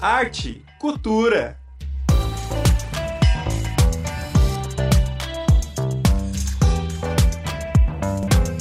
arte, cultura.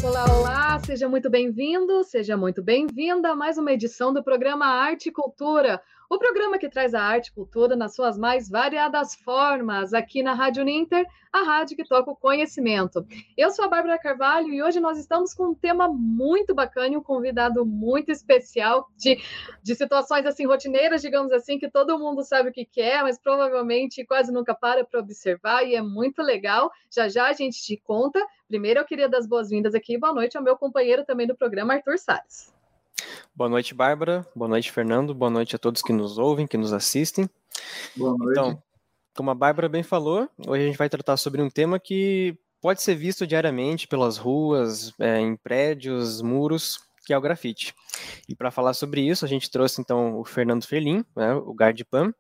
Olá, olá, seja muito bem-vindo, seja muito bem-vinda a mais uma edição do programa Arte e Cultura, o programa que traz a arte e cultura nas suas mais variadas formas, aqui na Rádio Ninter, a rádio que toca o conhecimento. Eu sou a Bárbara Carvalho e hoje nós estamos com um tema muito bacana e um convidado muito especial de, de situações assim rotineiras, digamos assim, que todo mundo sabe o que é, mas provavelmente quase nunca para para observar e é muito legal. Já já a gente te conta. Primeiro eu queria dar as boas-vindas aqui, boa noite ao meu companheiro também do programa, Arthur Salles. Boa noite, Bárbara. Boa noite, Fernando. Boa noite a todos que nos ouvem, que nos assistem. Boa noite. Então, como a Bárbara bem falou, hoje a gente vai tratar sobre um tema que pode ser visto diariamente pelas ruas, é, em prédios, muros, que é o grafite. E para falar sobre isso, a gente trouxe então o Fernando Felim, né, o Gardipam,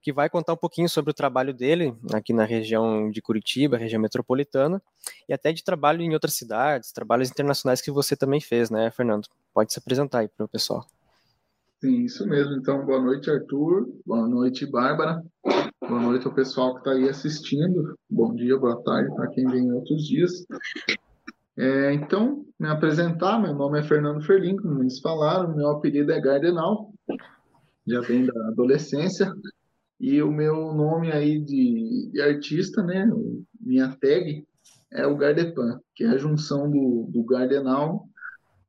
que vai contar um pouquinho sobre o trabalho dele aqui na região de Curitiba, região metropolitana, e até de trabalho em outras cidades, trabalhos internacionais que você também fez, né, Fernando? Pode se apresentar aí para o pessoal. Sim, isso mesmo. Então, boa noite, Arthur. Boa noite, Bárbara. Boa noite ao pessoal que está aí assistindo. Bom dia, boa tarde para quem vem outros dias. É, então, me apresentar, meu nome é Fernando Ferlin, como eles falaram, meu apelido é Gardenal, já vem da adolescência, e o meu nome aí de, de artista, né, minha tag é o Gardepan, que é a junção do, do Gardenal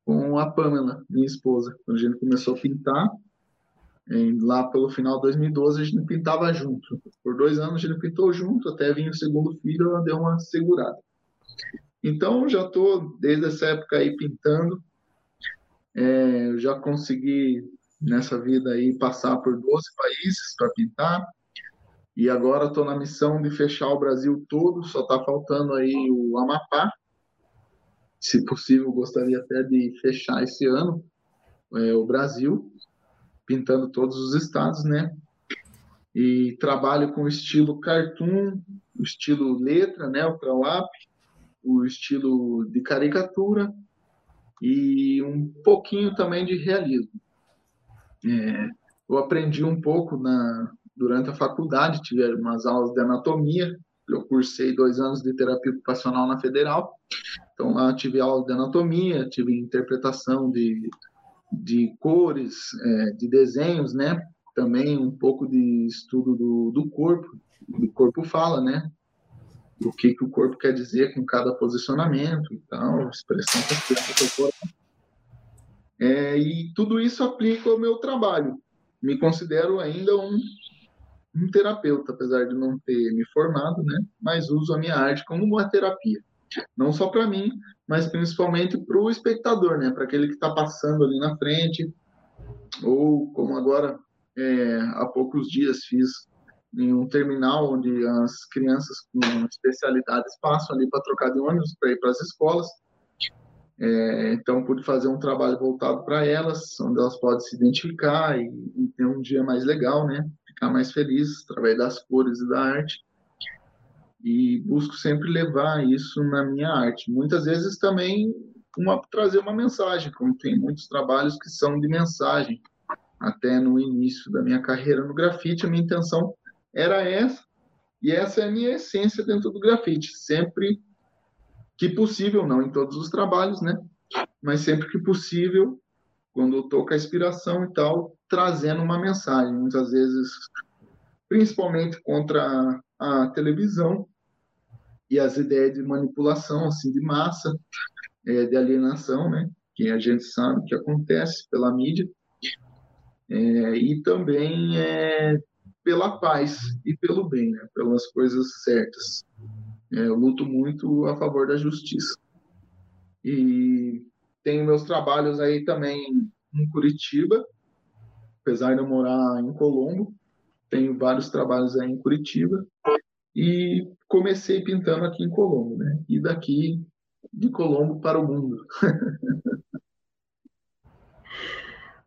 com a Pamela, minha esposa. Quando a gente começou a pintar, lá pelo final de 2012, a gente pintava junto. Por dois anos a gente pintou junto, até vir o segundo filho, ela deu uma segurada. Então, já estou desde essa época aí pintando. É, já consegui nessa vida aí passar por 12 países para pintar. E agora estou na missão de fechar o Brasil todo, só está faltando aí o Amapá. Se possível, gostaria até de fechar esse ano é, o Brasil, pintando todos os estados, né? E trabalho com estilo cartoon, estilo letra, né? O Prolap, o estilo de caricatura e um pouquinho também de realismo. É, eu aprendi um pouco na, durante a faculdade, tive umas aulas de anatomia, eu cursei dois anos de terapia ocupacional na Federal, então lá tive aula de anatomia, tive interpretação de, de cores, é, de desenhos, né? Também um pouco de estudo do, do corpo, do corpo fala, né? O que, que o corpo quer dizer com cada posicionamento, então, expressão completa do corpo. É, e tudo isso aplica ao meu trabalho. Me considero ainda um, um terapeuta, apesar de não ter me formado, né? Mas uso a minha arte como uma terapia. Não só para mim, mas principalmente para o espectador, né? Para aquele que está passando ali na frente, ou como agora é, há poucos dias fiz em um terminal onde as crianças com especialidades passam ali para trocar de ônibus para ir para as escolas. É, então, pude fazer um trabalho voltado para elas, onde elas podem se identificar e, e, ter um dia mais legal, né? Ficar mais feliz através das cores e da arte. E busco sempre levar isso na minha arte. Muitas vezes também uma, trazer uma mensagem, como tem muitos trabalhos que são de mensagem. Até no início da minha carreira no grafite, a minha intenção era essa, e essa é a minha essência dentro do grafite. Sempre que possível, não em todos os trabalhos, né? Mas sempre que possível, quando eu estou com a inspiração e tal, trazendo uma mensagem. Muitas vezes, principalmente contra a televisão e as ideias de manipulação, assim, de massa, é, de alienação, né? Que a gente sabe que acontece pela mídia. É, e também é, pela paz e pelo bem, né? pelas coisas certas. É, eu luto muito a favor da justiça. E tenho meus trabalhos aí também em Curitiba, apesar de eu morar em Colombo, tenho vários trabalhos aí em Curitiba e comecei pintando aqui em Colombo, né? E daqui de Colombo para o mundo.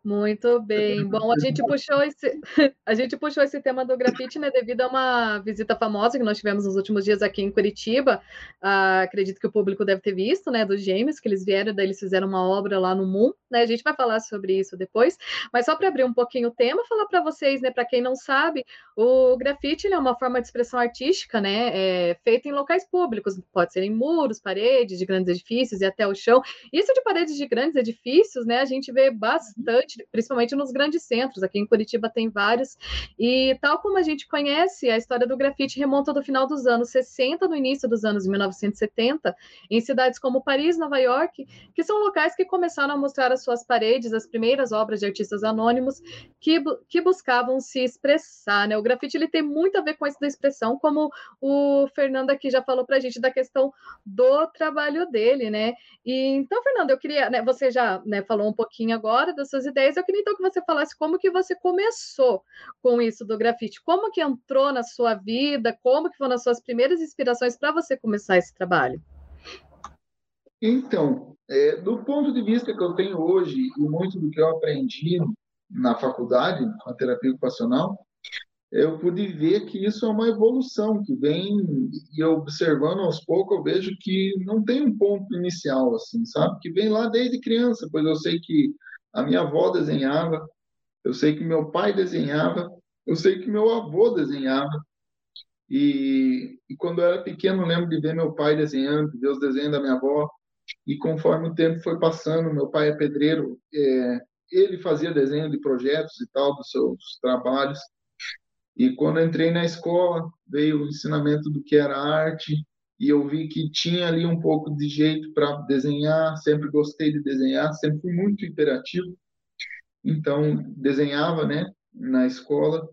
Muito bem. Bom, a gente puxou esse, a gente puxou esse tema do grafite, né, devido a uma visita famosa que nós tivemos nos últimos dias aqui em Curitiba. Ah, acredito que o público deve ter visto, né, dos gêmeos, que eles vieram, daí eles fizeram uma obra lá no MUM, né? A gente vai falar sobre isso depois. Mas só para abrir um pouquinho o tema, falar para vocês, né, para quem não sabe, o grafite é uma forma de expressão artística, né, é, feita em locais públicos, pode ser em muros, paredes de grandes edifícios e até o chão. Isso de paredes de grandes edifícios, né, a gente vê bastante principalmente nos grandes centros. Aqui em Curitiba tem vários. E tal como a gente conhece, a história do grafite remonta do final dos anos 60, no início dos anos 1970, em cidades como Paris, Nova York, que são locais que começaram a mostrar as suas paredes as primeiras obras de artistas anônimos que, que buscavam se expressar. Né? O grafite ele tem muito a ver com isso da expressão, como o Fernando aqui já falou para a gente da questão do trabalho dele, né? E então, Fernando, eu queria, né, você já né, falou um pouquinho agora das suas ideias, eu queria então que você falasse como que você começou com isso do grafite, como que entrou na sua vida, como que foram as suas primeiras inspirações para você começar esse trabalho. Então, é, do ponto de vista que eu tenho hoje e muito do que eu aprendi na faculdade, na terapia ocupacional, eu pude ver que isso é uma evolução que vem e observando aos poucos eu vejo que não tem um ponto inicial assim, sabe? Que vem lá desde criança, pois eu sei que a minha avó desenhava, eu sei que meu pai desenhava, eu sei que meu avô desenhava. E, e quando eu era pequeno, eu lembro de ver meu pai desenhando, ver os desenhos da minha avó. E conforme o tempo foi passando, meu pai é pedreiro, é, ele fazia desenho de projetos e tal, dos seus trabalhos. E quando entrei na escola, veio o ensinamento do que era arte, e eu vi que tinha ali um pouco de jeito para desenhar, sempre gostei de desenhar, sempre fui muito imperativo. Então, desenhava, né, na escola.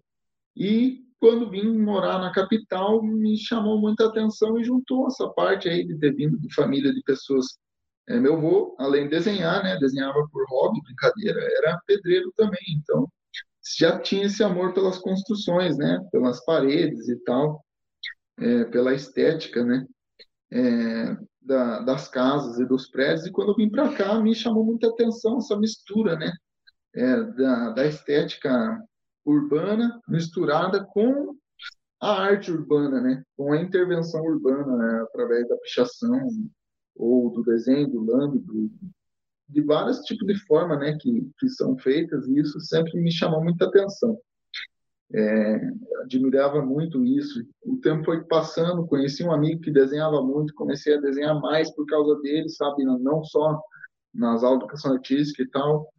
E quando vim morar na capital, me chamou muita atenção e juntou essa parte aí de ter vindo de família de pessoas. É, meu avô, além de desenhar, né, desenhava por hobby, brincadeira, era pedreiro também. Então, já tinha esse amor pelas construções, né, pelas paredes e tal é, pela estética, né? É, da, das casas e dos prédios. E quando eu vim para cá, me chamou muita atenção essa mistura, né? É, da, da estética urbana misturada com a arte urbana, né? Com a intervenção urbana né? através da pichação ou do desenho, do lâmbido, de vários tipos de forma, né? Que, que são feitas e isso sempre me chamou muita atenção. É, admirava muito isso. O tempo foi passando, conheci um amigo que desenhava muito, comecei a desenhar mais por causa dele, sabe? Não só nas aulas de educação artística e tal.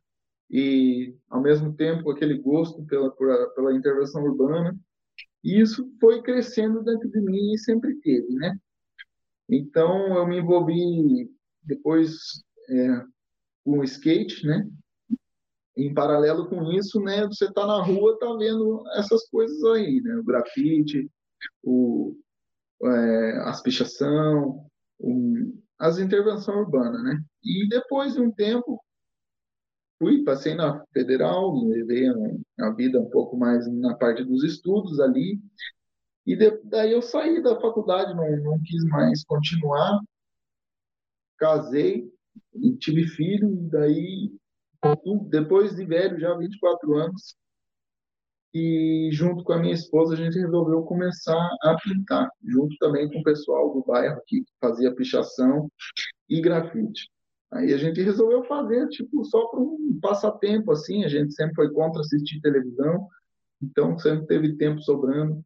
E, ao mesmo tempo, aquele gosto pela, pela intervenção urbana. E isso foi crescendo dentro de mim e sempre teve, né? Então, eu me envolvi depois é, com o skate, né? Em paralelo com isso, né, você está na rua, está vendo essas coisas aí, né, o grafite, o, é, as pichação, o, as intervenções urbanas, né. E depois de um tempo, fui, passei na federal, levei a, a vida um pouco mais na parte dos estudos ali, e de, daí eu saí da faculdade, não, não quis mais continuar, casei, tive filho, e daí depois de velho, já 24 anos, e junto com a minha esposa a gente resolveu começar a pintar, junto também com o pessoal do bairro que fazia pichação e grafite. Aí a gente resolveu fazer, tipo, só para um passatempo, assim, a gente sempre foi contra assistir televisão, então sempre teve tempo sobrando,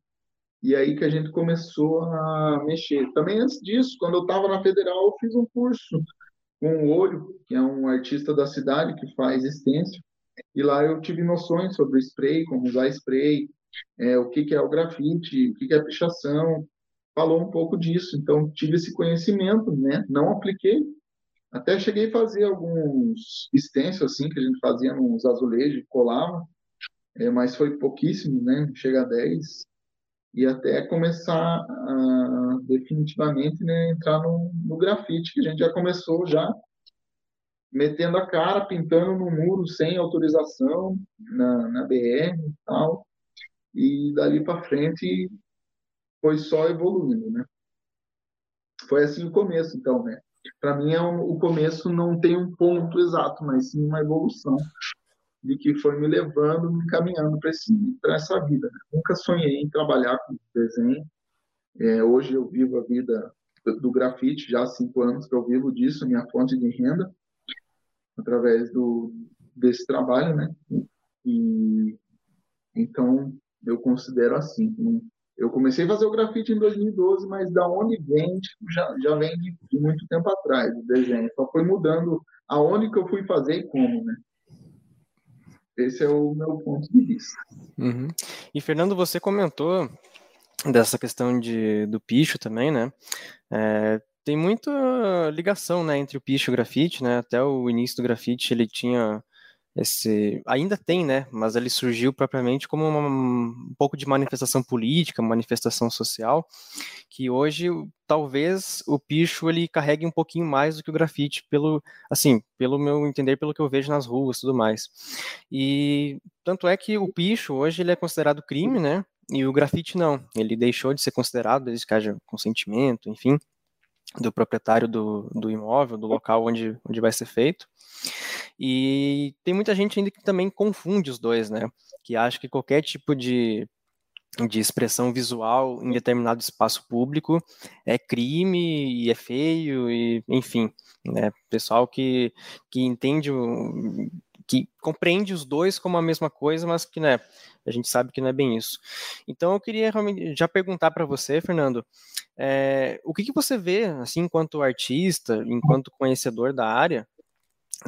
e aí que a gente começou a mexer. Também antes disso, quando eu estava na Federal, eu fiz um curso o Olho, que é um artista da cidade que faz stencil, e lá eu tive noções sobre spray, como usar spray, é, o que, que é o grafite, o que, que é pichação, falou um pouco disso, então tive esse conhecimento, né? Não apliquei, até cheguei a fazer alguns stencils assim que a gente fazia nos azulejos, colava, é, mas foi pouquíssimo, né? Chega a 10, e até começar a, definitivamente né, entrar no, no grafite, que a gente já começou já metendo a cara, pintando no muro sem autorização, na, na BR e tal, e dali para frente foi só evoluindo, né? Foi assim o começo, então, né? Para mim, é um, o começo não tem um ponto exato, mas sim uma evolução de que foi me levando, me caminhando para essa vida. Nunca sonhei em trabalhar com desenho. É, hoje eu vivo a vida do, grafite, já há cinco anos que eu vivo disso, minha fonte de renda, através do, desse trabalho, né? E então eu considero assim. Eu comecei a fazer o grafite em 2012, mas da onde vem, tipo, já, já vem de, de, muito tempo atrás o desenho. Só foi mudando aonde que eu fui fazer e como, né? Esse é o meu ponto de vista. Uhum. E Fernando, você comentou dessa questão de, do picho também, né? É, tem muita ligação, né, entre o picho e o grafite, né? Até o início do grafite ele tinha esse ainda tem, né? Mas ele surgiu propriamente como uma, um pouco de manifestação política, manifestação social, que hoje talvez o picho ele carregue um pouquinho mais do que o grafite, pelo assim, pelo meu entender, pelo que eu vejo nas ruas, tudo mais. E tanto é que o picho hoje ele é considerado crime, né? E o grafite não, ele deixou de ser considerado desde que haja consentimento, enfim do proprietário do, do imóvel, do local onde, onde vai ser feito. E tem muita gente ainda que também confunde os dois, né? Que acha que qualquer tipo de, de expressão visual em determinado espaço público é crime e é feio, e enfim, né? Pessoal que, que entende, que compreende os dois como a mesma coisa, mas que, né? A gente sabe que não é bem isso. Então eu queria já perguntar para você, Fernando, é, o que, que você vê, assim, enquanto artista, enquanto conhecedor da área,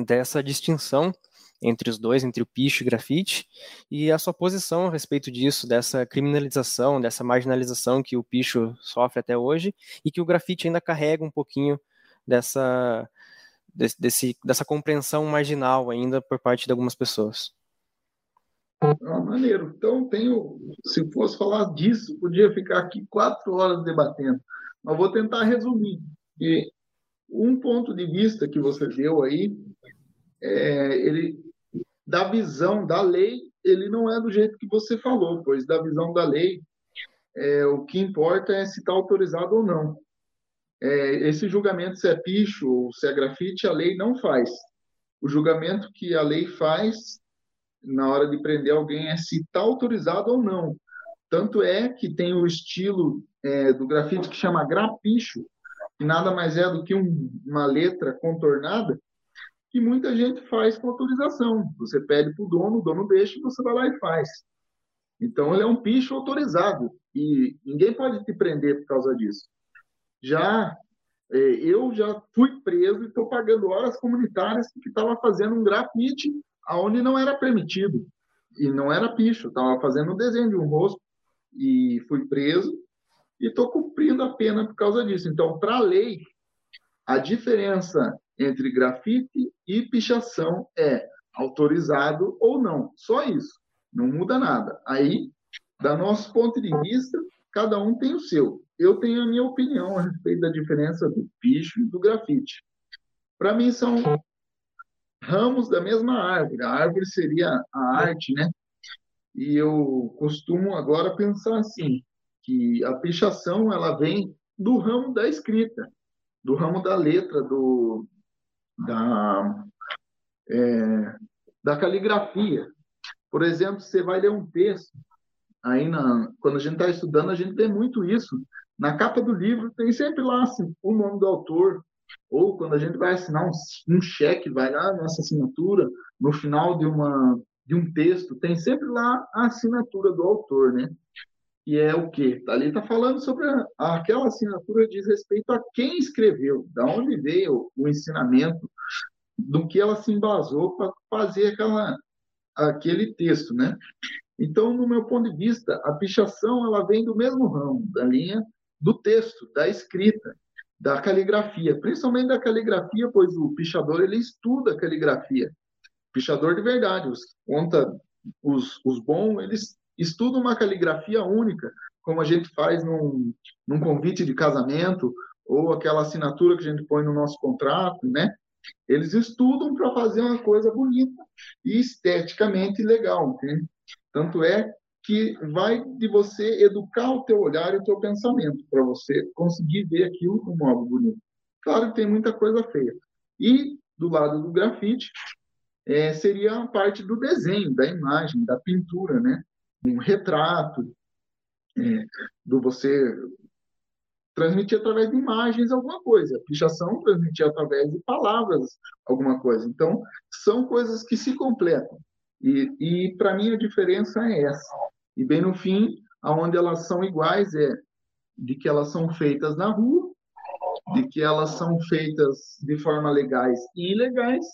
dessa distinção entre os dois, entre o picho e o grafite, e a sua posição a respeito disso, dessa criminalização, dessa marginalização que o picho sofre até hoje, e que o grafite ainda carrega um pouquinho dessa, desse, dessa compreensão marginal ainda por parte de algumas pessoas. Ah, maneiro. Então, tenho, se fosse falar disso, podia ficar aqui quatro horas debatendo. Mas vou tentar resumir. E um ponto de vista que você deu aí, é, ele, da visão da lei, ele não é do jeito que você falou, pois da visão da lei, é, o que importa é se está autorizado ou não. É, esse julgamento se é picho ou se é grafite, a lei não faz. O julgamento que a lei faz na hora de prender alguém é se está autorizado ou não. Tanto é que tem o estilo é, do grafite que chama grapicho, que nada mais é do que um, uma letra contornada, que muita gente faz com autorização. Você pede para o dono, o dono deixa e você vai lá e faz. Então, ele é um picho autorizado e ninguém pode te prender por causa disso. Já é, eu já fui preso e estou pagando horas comunitárias que estava fazendo um grafite aonde não era permitido. E não era picho, estava fazendo um desenho de um rosto e fui preso e estou cumprindo a pena por causa disso. Então, para a lei, a diferença entre grafite e pichação é autorizado ou não. Só isso. Não muda nada. Aí, da nosso ponto de vista, cada um tem o seu. Eu tenho a minha opinião a respeito da diferença do picho e do grafite. Para mim, são ramos da mesma árvore. A árvore seria a arte, né? E eu costumo agora pensar assim, que a pichação ela vem do ramo da escrita, do ramo da letra, do da é, da caligrafia. Por exemplo, você vai ler um texto, aí na, quando a gente está estudando, a gente vê muito isso. Na capa do livro tem sempre lá assim, o nome do autor, ou quando a gente vai assinar um, um cheque, vai lá nossa assinatura, no final de, uma, de um texto, tem sempre lá a assinatura do autor, né? E é o quê? Ali está falando sobre a, aquela assinatura diz respeito a quem escreveu, da onde veio o ensinamento, do que ela se embasou para fazer aquela, aquele texto, né? Então, no meu ponto de vista, a pichação ela vem do mesmo ramo, da linha do texto, da escrita da caligrafia, principalmente da caligrafia, pois o pichador ele estuda a caligrafia. Pichador de verdade, os, conta os, os bons, eles estudam uma caligrafia única, como a gente faz num, num convite de casamento ou aquela assinatura que a gente põe no nosso contrato, né? Eles estudam para fazer uma coisa bonita e esteticamente legal, né? Tanto é que vai de você educar o teu olhar e o teu pensamento para você conseguir ver aquilo como algo bonito. Claro que tem muita coisa feia. E do lado do grafite, é, seria a parte do desenho, da imagem, da pintura, né? Um retrato, é, do você transmitir através de imagens alguma coisa. A pichação transmitir através de palavras alguma coisa. Então, são coisas que se completam. E, e para mim, a diferença é essa. E bem no fim, aonde elas são iguais é de que elas são feitas na rua, de que elas são feitas de forma legais e ilegais,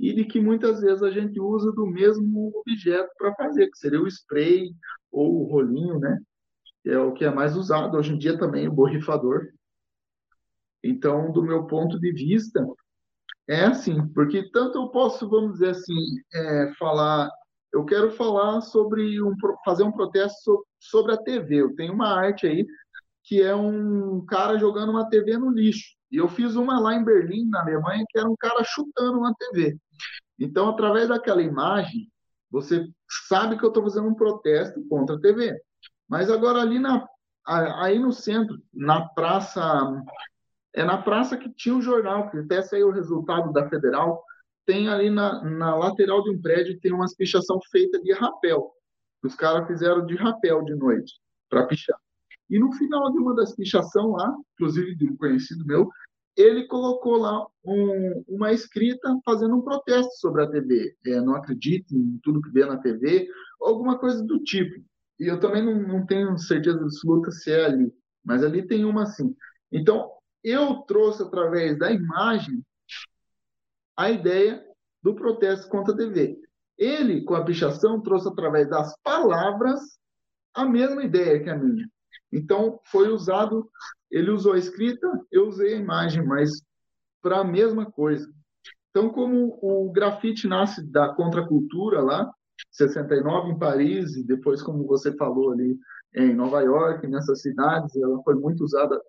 e de que muitas vezes a gente usa do mesmo objeto para fazer, que seria o spray ou o rolinho, né? é o que é mais usado hoje em dia também, o borrifador. Então, do meu ponto de vista, é assim, porque tanto eu posso, vamos dizer assim, é, falar, eu quero falar sobre um, fazer um protesto sobre a TV. Eu tenho uma arte aí que é um cara jogando uma TV no lixo. E eu fiz uma lá em Berlim, na Alemanha, que era um cara chutando uma TV. Então, através daquela imagem, você sabe que eu estou fazendo um protesto contra a TV. Mas agora ali na, aí no centro, na praça, é na praça que tinha o jornal, que até saiu o resultado da Federal, tem ali na, na lateral de um prédio, tem umas pichação feita de rapel. Os caras fizeram de rapel de noite, para pichar. E no final de uma das pichação lá, inclusive de um conhecido meu, ele colocou lá um, uma escrita fazendo um protesto sobre a TV. É, não acredite em tudo que vê na TV, alguma coisa do tipo. E eu também não, não tenho certeza absoluta se é ali, mas ali tem uma assim. Então, eu trouxe através da imagem a ideia do protesto contra a TV. Ele, com a pichação, trouxe através das palavras a mesma ideia que a minha. Então, foi usado, ele usou a escrita, eu usei a imagem, mas para a mesma coisa. Então, como o grafite nasce da contracultura lá, 69 em Paris, e depois, como você falou ali, em Nova York, nessas cidades, ela foi muito usada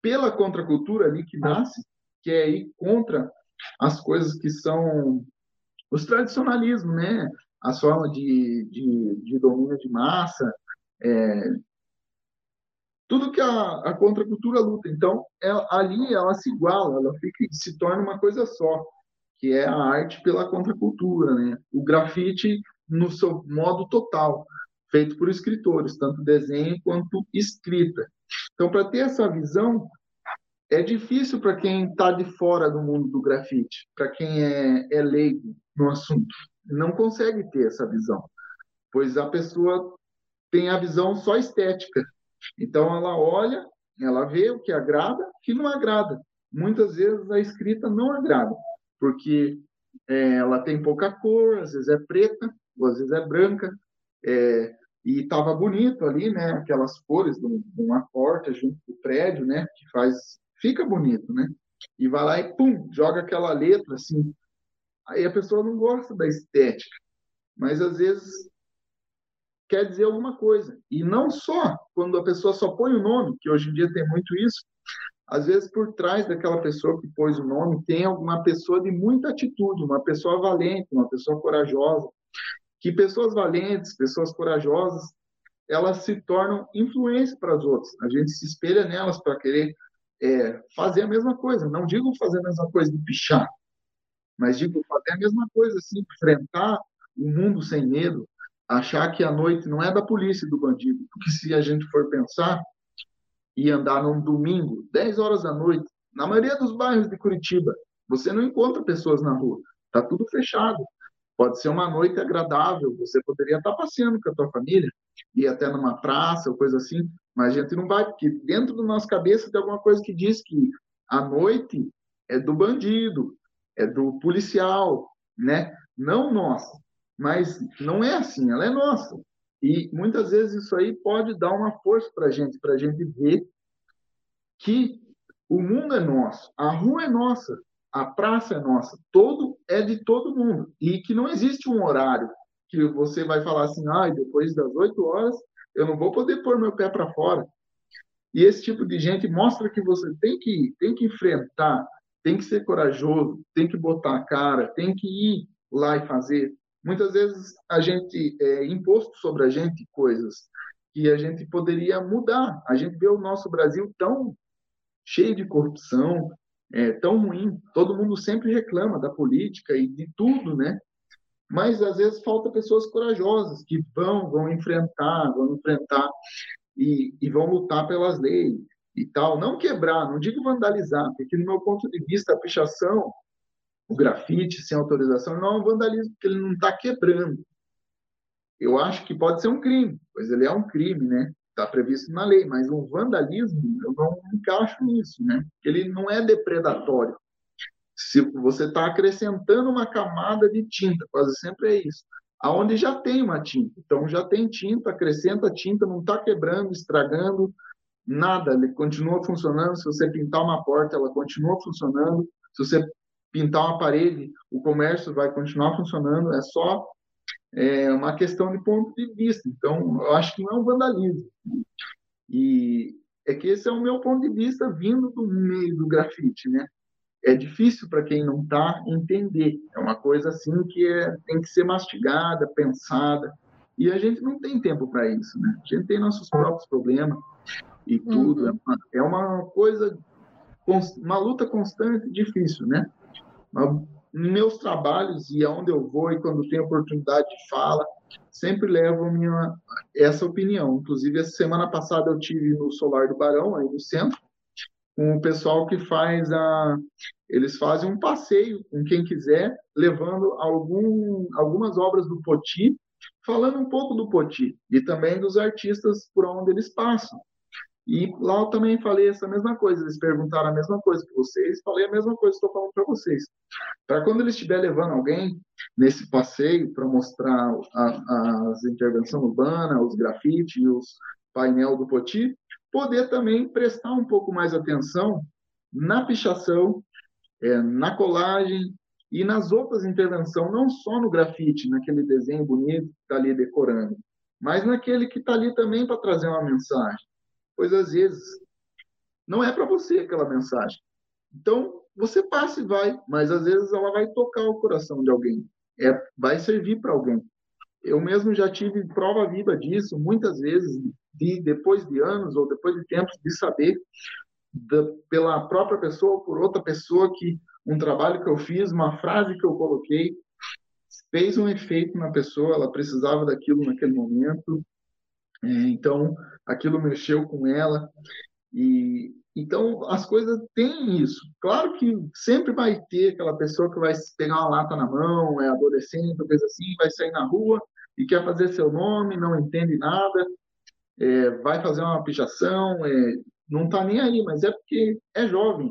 pela contracultura ali que nasce, que é ir contra as coisas que são os tradicionalismos, né? As formas de, de, de domínio de massa, é, tudo que a, a contracultura luta. Então, ela, ali ela se iguala, ela fica, se torna uma coisa só, que é a arte pela contracultura, né? O grafite no seu modo total, feito por escritores, tanto desenho quanto escrita. Então, para ter essa visão, é difícil para quem está de fora do mundo do grafite, para quem é, é leigo no assunto. Não consegue ter essa visão, pois a pessoa tem a visão só estética. Então, ela olha, ela vê o que agrada, o que não agrada. Muitas vezes a escrita não agrada, porque é, ela tem pouca cor, às vezes é preta, às vezes é branca, é, e estava bonito ali, né? Aquelas cores de uma porta junto com o prédio, né? Que faz, fica bonito, né? E vai lá e pum, joga aquela letra assim. Aí a pessoa não gosta da estética, mas às vezes quer dizer alguma coisa. E não só quando a pessoa só põe o nome, que hoje em dia tem muito isso, às vezes por trás daquela pessoa que pôs o nome tem alguma pessoa de muita atitude, uma pessoa valente, uma pessoa corajosa, que pessoas valentes, pessoas corajosas, elas se tornam influência para as outras. A gente se espelha nelas para querer é, fazer a mesma coisa. Não digo fazer a mesma coisa de pichar, mas digo fazer a mesma coisa, assim, enfrentar o mundo sem medo, achar que a noite não é da polícia e do bandido, porque se a gente for pensar e andar num domingo, 10 horas da noite, na maioria dos bairros de Curitiba, você não encontra pessoas na rua, tá tudo fechado. Pode ser uma noite agradável, você poderia estar passeando com a tua família, ir até numa praça ou coisa assim, mas a gente não vai, porque dentro da nossa cabeça tem alguma coisa que diz que a noite é do bandido, é do policial, né? Não nossa. Mas não é assim, ela é nossa. E muitas vezes isso aí pode dar uma força para a gente, para a gente ver que o mundo é nosso, a rua é nossa, a praça é nossa, todo é de todo mundo e que não existe um horário que você vai falar assim, ah, depois das oito horas eu não vou poder pôr meu pé para fora. E esse tipo de gente mostra que você tem que tem que enfrentar, tem que ser corajoso, tem que botar a cara, tem que ir lá e fazer. Muitas vezes a gente é imposto sobre a gente coisas que a gente poderia mudar. A gente vê o nosso Brasil tão cheio de corrupção, é, tão ruim. Todo mundo sempre reclama da política e de tudo, né? Mas às vezes falta pessoas corajosas que vão, vão enfrentar, vão enfrentar e, e vão lutar pelas leis e tal. Não quebrar, não digo vandalizar, porque no meu ponto de vista a pichação, o grafite sem autorização não é um vandalismo, porque ele não está quebrando. Eu acho que pode ser um crime, pois ele é um crime, né? Está previsto na lei, mas um vandalismo eu não encaixo nisso, né? Ele não é depredatório. Se você está acrescentando uma camada de tinta, quase sempre é isso. Aonde já tem uma tinta, então já tem tinta, acrescenta tinta, não está quebrando, estragando, nada, ele continua funcionando. Se você pintar uma porta, ela continua funcionando. Se você pintar uma parede, o comércio vai continuar funcionando. É só é, uma questão de ponto de vista. Então, eu acho que não é um vandalismo. E é que esse é o meu ponto de vista vindo do meio do grafite, né? É difícil para quem não está entender. É uma coisa assim que é, tem que ser mastigada, pensada. E a gente não tem tempo para isso, né? A gente tem nossos próprios problemas e tudo. Uhum. É, uma, é uma coisa, uma luta constante, difícil, né? Mas meus trabalhos e aonde eu vou e quando tenho oportunidade de fala, sempre levo minha essa opinião. Inclusive, essa semana passada eu tive no Solar do Barão, aí no centro, o pessoal que faz a. Eles fazem um passeio com quem quiser, levando algum, algumas obras do Poti, falando um pouco do Poti e também dos artistas por onde eles passam. E lá eu também falei essa mesma coisa. Eles perguntaram a mesma coisa que vocês, falei a mesma coisa que estou falando para vocês. Para quando eles estiver levando alguém nesse passeio para mostrar a, as intervenções urbanas, os grafites os painel do Poti, poder também prestar um pouco mais atenção na pichação, é, na colagem e nas outras intervenções, não só no grafite, naquele desenho bonito que está ali decorando, mas naquele que está ali também para trazer uma mensagem pois às vezes não é para você aquela mensagem. Então, você passa e vai, mas às vezes ela vai tocar o coração de alguém, é, vai servir para alguém. Eu mesmo já tive prova viva disso, muitas vezes, de, depois de anos ou depois de tempos, de saber da, pela própria pessoa ou por outra pessoa que um trabalho que eu fiz, uma frase que eu coloquei, fez um efeito na pessoa, ela precisava daquilo naquele momento, é, então, aquilo mexeu com ela. E então as coisas têm isso. Claro que sempre vai ter aquela pessoa que vai pegar uma lata na mão, é adolescente, coisa assim, vai sair na rua e quer fazer seu nome, não entende nada, é, vai fazer uma pichação, é, não está nem aí, mas é porque é jovem.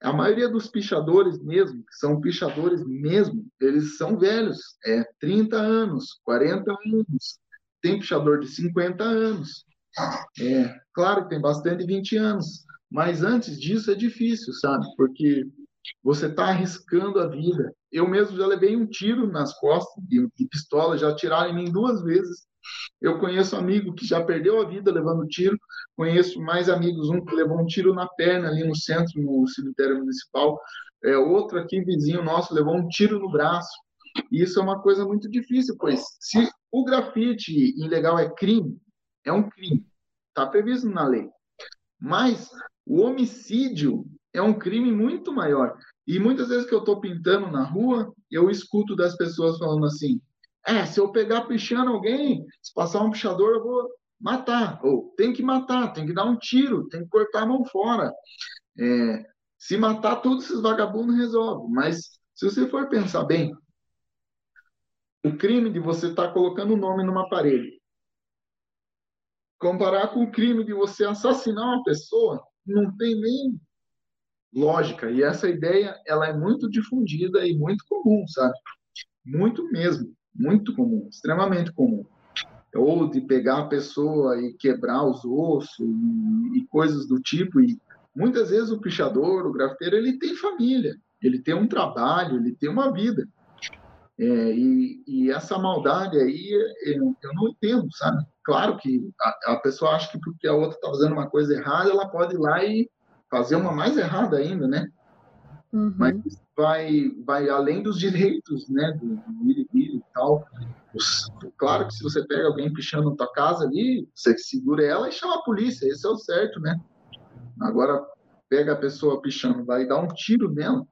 A maioria dos pichadores mesmo, que são pichadores mesmo, eles são velhos, é 30 anos, 40 anos, tem pichador de 50 anos. É, claro que tem bastante de 20 anos, mas antes disso é difícil, sabe? Porque você está arriscando a vida. Eu mesmo já levei um tiro nas costas de, de pistola, já tiraram em mim duas vezes. Eu conheço amigo que já perdeu a vida levando tiro, conheço mais amigos, um que levou um tiro na perna ali no centro, no cemitério municipal, é, outro aqui, vizinho nosso, levou um tiro no braço. Isso é uma coisa muito difícil, pois se o grafite ilegal é crime, é um crime, está previsto na lei. Mas o homicídio é um crime muito maior. E muitas vezes que eu estou pintando na rua, eu escuto das pessoas falando assim: é, se eu pegar pichando alguém, se passar um pichador, eu vou matar. Ou tem que matar, tem que dar um tiro, tem que cortar a mão fora. É, se matar, todos esses vagabundos resolvem. Mas se você for pensar bem, o crime de você estar tá colocando o nome numa parede. Comparar com o crime de você assassinar uma pessoa, não tem nem lógica. E essa ideia, ela é muito difundida e muito comum, sabe? Muito mesmo, muito comum, extremamente comum. Ou de pegar a pessoa e quebrar os ossos e, e coisas do tipo. E muitas vezes o pichador, o grafiteiro, ele tem família, ele tem um trabalho, ele tem uma vida. É, e, e, essa maldade aí eu, eu, não entendo, sabe? Claro que a, a pessoa acha que porque a outra está fazendo uma coisa errada, ela pode ir lá e fazer uma mais errada ainda, né? Uhum. Mas vai, vai além dos direitos, né? Do, do e tal. Os, claro que se você pega alguém pichando na tua casa ali, você segura ela e chama a polícia, esse é o certo, né? Agora, pega a pessoa pichando, vai dar um tiro nela,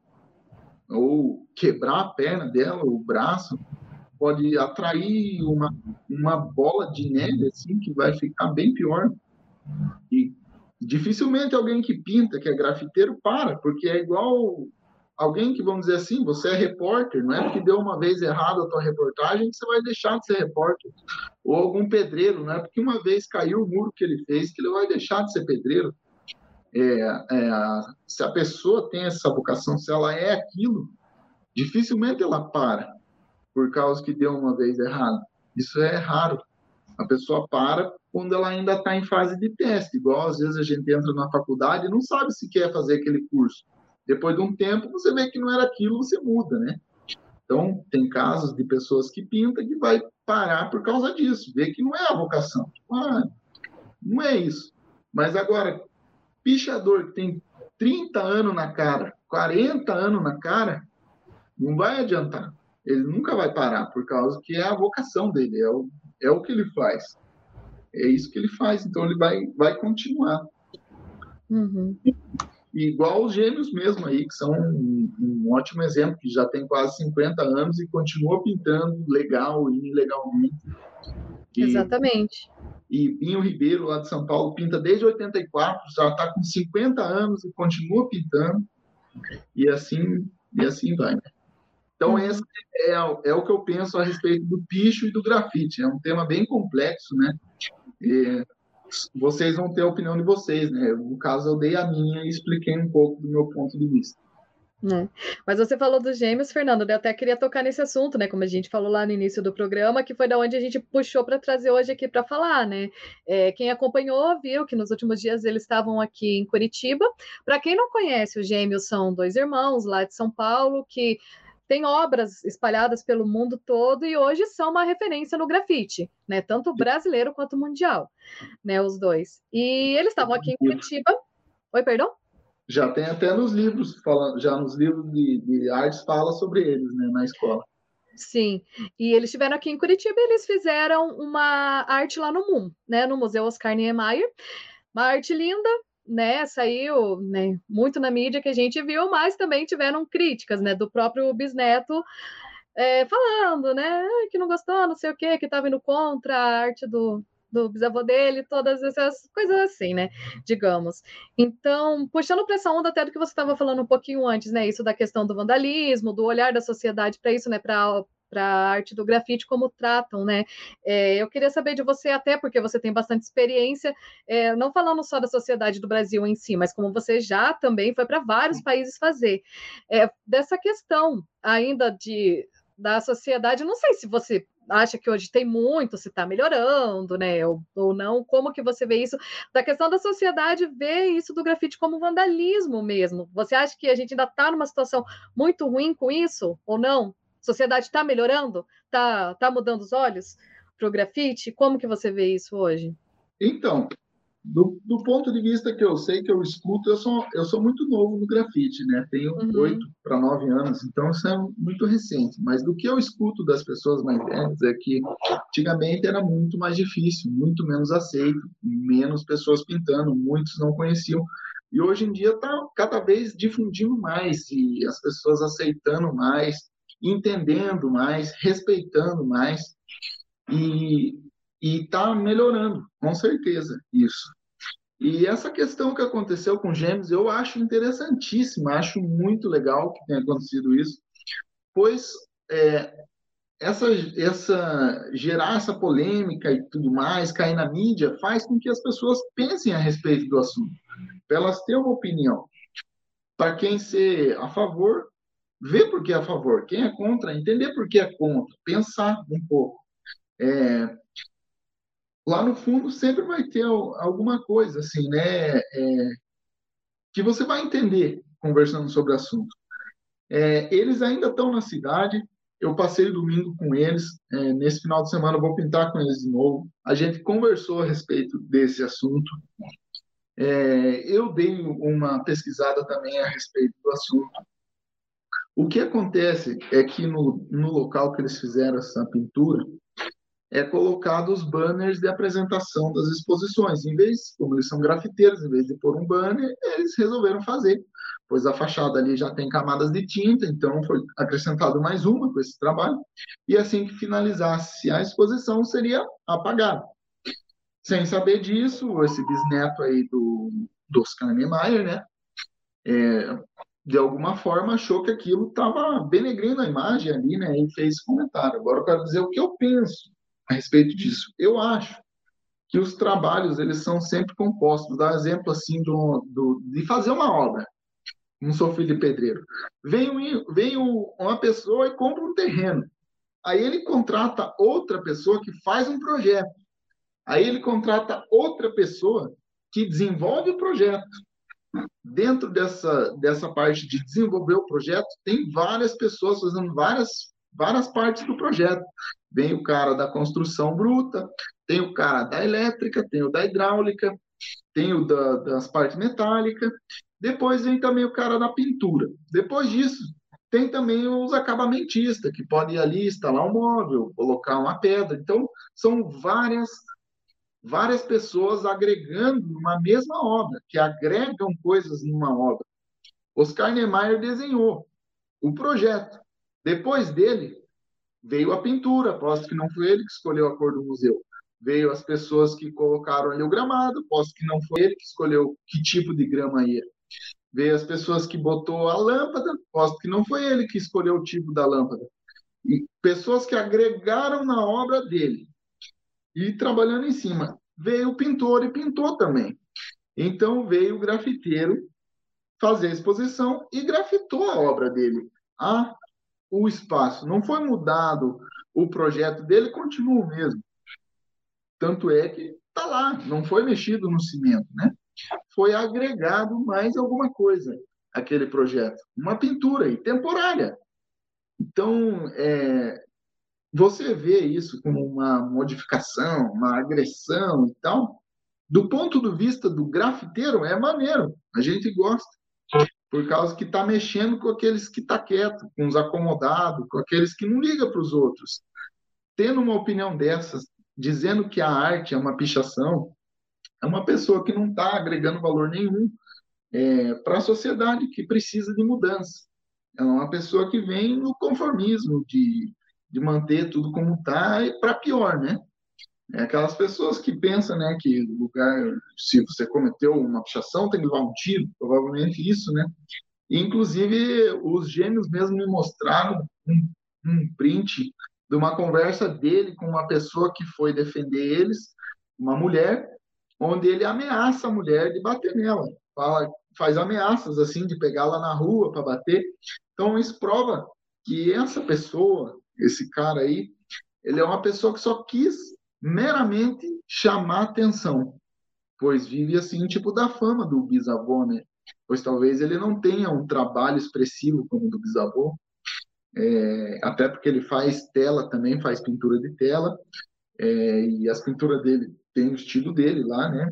ou quebrar a perna dela, o braço, pode atrair uma, uma bola de neve, assim, que vai ficar bem pior. E dificilmente alguém que pinta, que é grafiteiro, para, porque é igual alguém que, vamos dizer assim, você é repórter, não é porque deu uma vez errado a tua reportagem que você vai deixar de ser repórter. Ou algum pedreiro, não é porque uma vez caiu o muro que ele fez que ele vai deixar de ser pedreiro. É, é, se a pessoa tem essa vocação, se ela é aquilo, dificilmente ela para por causa que deu uma vez errado. Isso é raro. A pessoa para quando ela ainda está em fase de teste, igual às vezes a gente entra na faculdade e não sabe se quer fazer aquele curso. Depois de um tempo, você vê que não era aquilo, você muda, né? Então, tem casos de pessoas que pintam que vai parar por causa disso, vê que não é a vocação. Ah, não é isso. Mas agora, pichador que tem 30 anos na cara, 40 anos na cara, não vai adiantar. Ele nunca vai parar, por causa que é a vocação dele, é o, é o que ele faz. É isso que ele faz, então ele vai, vai continuar. Uhum igual os gêmeos mesmo aí, que são um, um, ótimo exemplo, que já tem quase 50 anos e continua pintando legal e ilegalmente. E, Exatamente. E Binho Ribeiro, lá de São Paulo, pinta desde 84, já está com 50 anos e continua pintando. E assim, e assim vai. Então, uhum. esse é, é o que eu penso a respeito do picho e do grafite. É um tema bem complexo, né? É, vocês vão ter a opinião de vocês, né? No caso, eu dei a minha e expliquei um pouco do meu ponto de vista. É. Mas você falou dos gêmeos, Fernando, eu até queria tocar nesse assunto, né? Como a gente falou lá no início do programa, que foi da onde a gente puxou para trazer hoje aqui para falar, né? É, quem acompanhou viu que nos últimos dias eles estavam aqui em Curitiba. Para quem não conhece, os gêmeos são dois irmãos lá de São Paulo que tem obras espalhadas pelo mundo todo e hoje são uma referência no grafite, né? Tanto brasileiro quanto mundial, né? Os dois. E eles estavam aqui em Curitiba. Oi, perdão? Já tem até nos livros, já nos livros de, de artes fala sobre eles, né? Na escola. Sim, e eles estiveram aqui em Curitiba e eles fizeram uma arte lá no MUM, né? No Museu Oscar Niemeyer. Uma arte linda, né, saiu né, muito na mídia que a gente viu, mas também tiveram críticas, né, do próprio Bisneto é, falando, né, que não gostou, não sei o quê, que estava indo contra a arte do, do bisavô dele, todas essas coisas assim, né? Digamos. Então, puxando para essa onda até do que você estava falando um pouquinho antes, né? Isso da questão do vandalismo, do olhar da sociedade para isso, né? Para para a arte do grafite, como tratam, né? É, eu queria saber de você, até porque você tem bastante experiência, é, não falando só da sociedade do Brasil em si, mas como você já também foi para vários países fazer, é, dessa questão ainda de da sociedade, não sei se você acha que hoje tem muito, se está melhorando, né? Ou, ou não, como que você vê isso? Da questão da sociedade ver isso do grafite como vandalismo mesmo. Você acha que a gente ainda está numa situação muito ruim com isso, ou não? Sociedade está melhorando? Está tá mudando os olhos para o grafite? Como que você vê isso hoje? Então, do, do, ponto de vista que eu sei, que eu escuto, eu sou, eu sou muito novo no grafite, né? Tenho uhum. oito para nove anos, então isso é muito recente. Mas do que eu escuto das pessoas mais velhas é que antigamente era muito mais difícil, muito menos aceito, menos pessoas pintando, muitos não conheciam. E hoje em dia está cada vez difundindo mais e as pessoas aceitando mais entendendo mais, respeitando mais e está melhorando, com certeza, isso. E essa questão que aconteceu com Gêmeos, eu acho interessantíssima, acho muito legal que tenha acontecido isso, pois é, essa, essa gerar essa polêmica e tudo mais, cair na mídia, faz com que as pessoas pensem a respeito do assunto, para elas terem uma opinião. Para quem ser a favor, ver por que é a favor, quem é contra, entender por que é contra, pensar um pouco. É, lá no fundo sempre vai ter alguma coisa assim, né, é, que você vai entender conversando sobre o assunto. É, eles ainda estão na cidade. Eu passei domingo com eles. É, nesse final de semana eu vou pintar com eles de novo. A gente conversou a respeito desse assunto. É, eu dei uma pesquisada também a respeito do assunto. O que acontece é que no, no local que eles fizeram essa pintura, é colocado os banners de apresentação das exposições. Em vez, como eles são grafiteiros, em vez de pôr um banner, eles resolveram fazer, pois a fachada ali já tem camadas de tinta, então foi acrescentado mais uma com esse trabalho, e assim que finalizasse a exposição, seria apagado. Sem saber disso, esse bisneto aí do, do Oscar Niemeyer, né, é, de alguma forma achou que aquilo estava benegrando a imagem ali, né, e fez esse comentário. Agora eu quero dizer o que eu penso a respeito disso. Eu acho que os trabalhos eles são sempre compostos. Um exemplo assim do, do, de fazer uma obra. Não sou filho de pedreiro. Vem, vem uma pessoa e compra um terreno. Aí ele contrata outra pessoa que faz um projeto. Aí ele contrata outra pessoa que desenvolve o projeto. Dentro dessa, dessa parte de desenvolver o projeto, tem várias pessoas fazendo várias, várias partes do projeto. Vem o cara da construção bruta, tem o cara da elétrica, tem o da hidráulica, tem o da, das partes metálicas, depois vem também o cara da pintura. Depois disso, tem também os acabamentistas, que podem ir ali instalar um móvel, colocar uma pedra. Então, são várias várias pessoas agregando numa mesma obra, que agregam coisas numa obra. Oscar Niemeyer desenhou o projeto. Depois dele, veio a pintura, aposto que não foi ele que escolheu a cor do museu. Veio as pessoas que colocaram ali o gramado, aposto que não foi ele que escolheu que tipo de grama ia. Veio as pessoas que botou a lâmpada, aposto que não foi ele que escolheu o tipo da lâmpada. E pessoas que agregaram na obra dele. E trabalhando em cima. Veio o pintor e pintou também. Então veio o grafiteiro fazer a exposição e grafitou a obra dele. Ah, o espaço. Não foi mudado o projeto dele, continua o mesmo. Tanto é que está lá, não foi mexido no cimento, né? Foi agregado mais alguma coisa aquele projeto, uma pintura e temporária. Então, é, você vê isso como uma modificação, uma agressão e tal. Do ponto de vista do grafiteiro, é maneiro, a gente gosta por causa que está mexendo com aqueles que está quieto, com os acomodados, com aqueles que não ligam para os outros. Tendo uma opinião dessas, dizendo que a arte é uma pichação, é uma pessoa que não está agregando valor nenhum é, para a sociedade que precisa de mudança. É uma pessoa que vem no conformismo de, de manter tudo como está e para pior, né? É aquelas pessoas que pensam, né, que lugar, se você cometeu uma pichação, tem que levar um tiro, provavelmente isso, né? Inclusive, os gêmeos mesmo me mostraram um, um print de uma conversa dele com uma pessoa que foi defender eles, uma mulher, onde ele ameaça a mulher de bater nela, fala, faz ameaças assim de pegá-la na rua para bater. Então isso prova que essa pessoa, esse cara aí, ele é uma pessoa que só quis meramente chamar atenção, pois vive assim, tipo da fama do bisavô, né? Pois talvez ele não tenha um trabalho expressivo como o do bisavô, é, até porque ele faz tela também, faz pintura de tela, é, e as pinturas dele tem o estilo dele lá, né?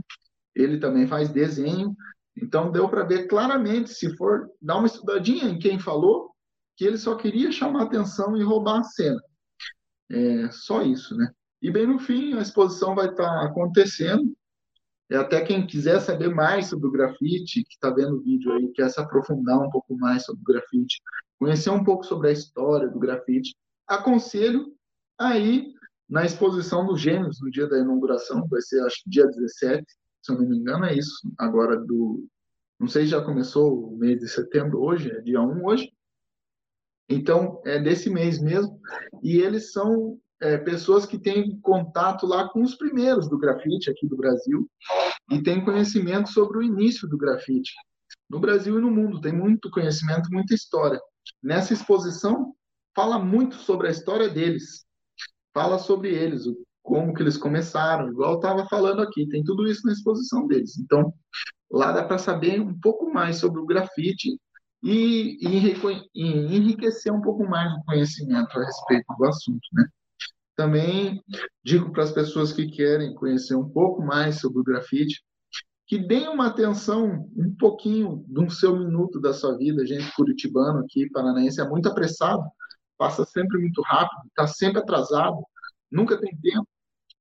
Ele também faz desenho, então deu para ver claramente, se for dar uma estudadinha em quem falou, que ele só queria chamar atenção e roubar a cena. É, só isso, né? E bem no fim, a exposição vai estar acontecendo. E até quem quiser saber mais sobre o grafite, que está vendo o vídeo aí, quer se aprofundar um pouco mais sobre o grafite, conhecer um pouco sobre a história do grafite, aconselho aí na exposição dos Gêmeos, no dia da inauguração, vai ser acho dia 17, se eu não me engano, é isso, agora do. Não sei se já começou o mês de setembro hoje, é dia 1 hoje. Então, é desse mês mesmo. E eles são é, pessoas que têm contato lá com os primeiros do grafite aqui do Brasil e têm conhecimento sobre o início do grafite. No Brasil e no mundo, tem muito conhecimento, muita história. Nessa exposição, fala muito sobre a história deles, fala sobre eles, como que eles começaram, igual eu estava falando aqui, tem tudo isso na exposição deles. Então, lá dá para saber um pouco mais sobre o grafite e, enriquecer um pouco mais o conhecimento a respeito do assunto, né? Também digo para as pessoas que querem conhecer um pouco mais sobre o grafite, que deem uma atenção um pouquinho de um seu minuto da sua vida. A gente curitibano aqui, paranaense, é muito apressado, passa sempre muito rápido, está sempre atrasado, nunca tem tempo,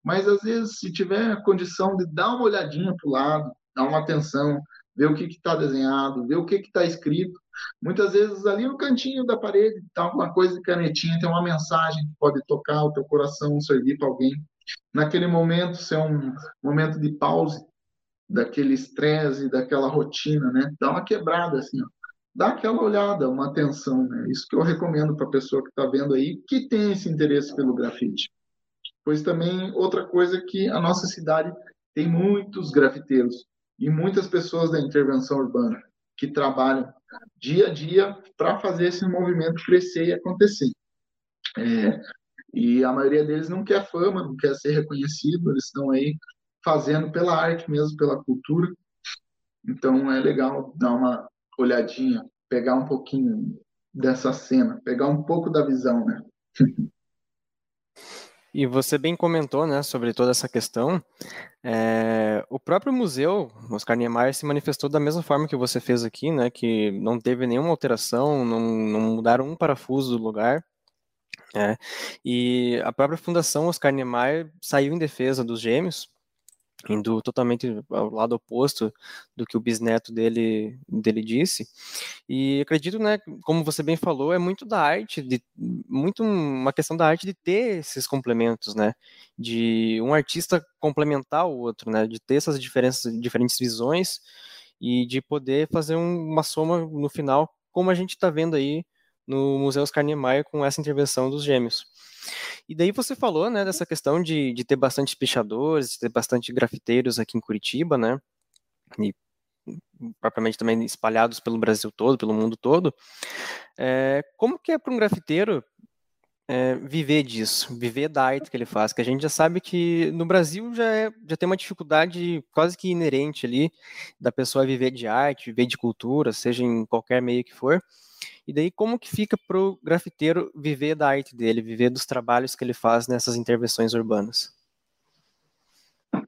mas às vezes, se tiver a condição de dar uma olhadinha para o lado, dar uma atenção, ver o que está desenhado, ver o que está escrito. Muitas vezes ali no cantinho da parede está alguma coisa de canetinha, tem uma mensagem que pode tocar o teu coração, servir para alguém. Naquele momento, ser um momento de pause daquele estresse, daquela rotina, né? Dá uma quebrada assim, ó. Dá aquela olhada, uma atenção, né? Isso que eu recomendo para a pessoa que está vendo aí, que tem esse interesse pelo grafite. Pois também outra coisa que a nossa cidade tem muitos grafiteiros e muitas pessoas da intervenção urbana que trabalham dia a dia para fazer esse movimento crescer e acontecer. É, e a maioria deles não quer fama, não quer ser reconhecido, eles estão aí fazendo pela arte mesmo, pela cultura. Então é legal dar uma olhadinha, pegar um pouquinho dessa cena, pegar um pouco da visão, né? E você bem comentou, né, sobre toda essa questão. É, o próprio museu, Oscar Niemeyer, se manifestou da mesma forma que você fez aqui, né, que não teve nenhuma alteração, não, não mudaram um parafuso do lugar. É, e a própria Fundação Oscar Niemeyer saiu em defesa dos gêmeos, indo totalmente ao lado oposto do que o bisneto dele, dele disse. E acredito, né, como você bem falou, é muito da arte, de, muito uma questão da arte de ter esses complementos, né, de um artista complementar o outro, né, de ter essas diferenças, diferentes visões e de poder fazer um, uma soma no final, como a gente está vendo aí no Museu Oscar Niemeyer com essa intervenção dos gêmeos. E daí você falou, né, dessa questão de, de ter bastante pichadores, de ter bastante grafiteiros aqui em Curitiba, né, e propriamente também espalhados pelo Brasil todo, pelo mundo todo. É, como que é para um grafiteiro é, viver disso, viver da arte que ele faz? Que a gente já sabe que no Brasil já, é, já tem uma dificuldade quase que inerente ali da pessoa viver de arte, viver de cultura, seja em qualquer meio que for. E daí como que fica para o grafiteiro viver da arte dele, viver dos trabalhos que ele faz nessas intervenções urbanas?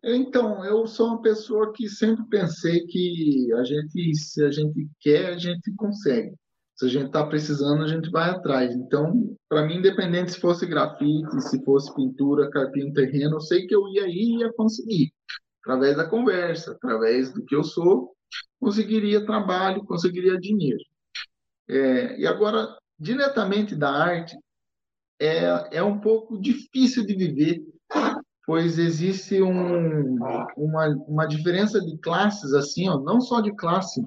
Então, eu sou uma pessoa que sempre pensei que a gente, se a gente quer, a gente consegue. Se a gente está precisando, a gente vai atrás. Então, para mim, independente se fosse grafite, se fosse pintura, carpinho terreno, eu sei que eu ia ir e ia conseguir. Através da conversa, através do que eu sou, conseguiria trabalho, conseguiria dinheiro. É, e agora, diretamente da arte, é, é um pouco difícil de viver, pois existe um, uma, uma diferença de classes, assim, ó, não só de classe,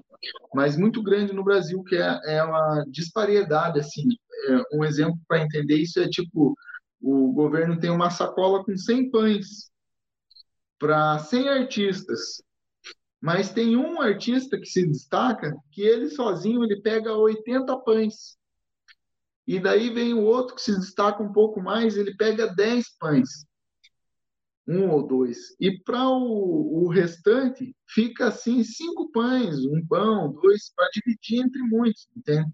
mas muito grande no Brasil, que é, é uma disparidade, assim. É, um exemplo para entender isso é tipo, o governo tem uma sacola com 100 pães para 100 artistas. Mas tem um artista que se destaca que ele sozinho ele pega 80 pães. E daí vem o outro que se destaca um pouco mais, ele pega 10 pães. Um ou dois. E para o, o, restante, fica assim: cinco pães, um pão, dois, para dividir entre muitos, entende?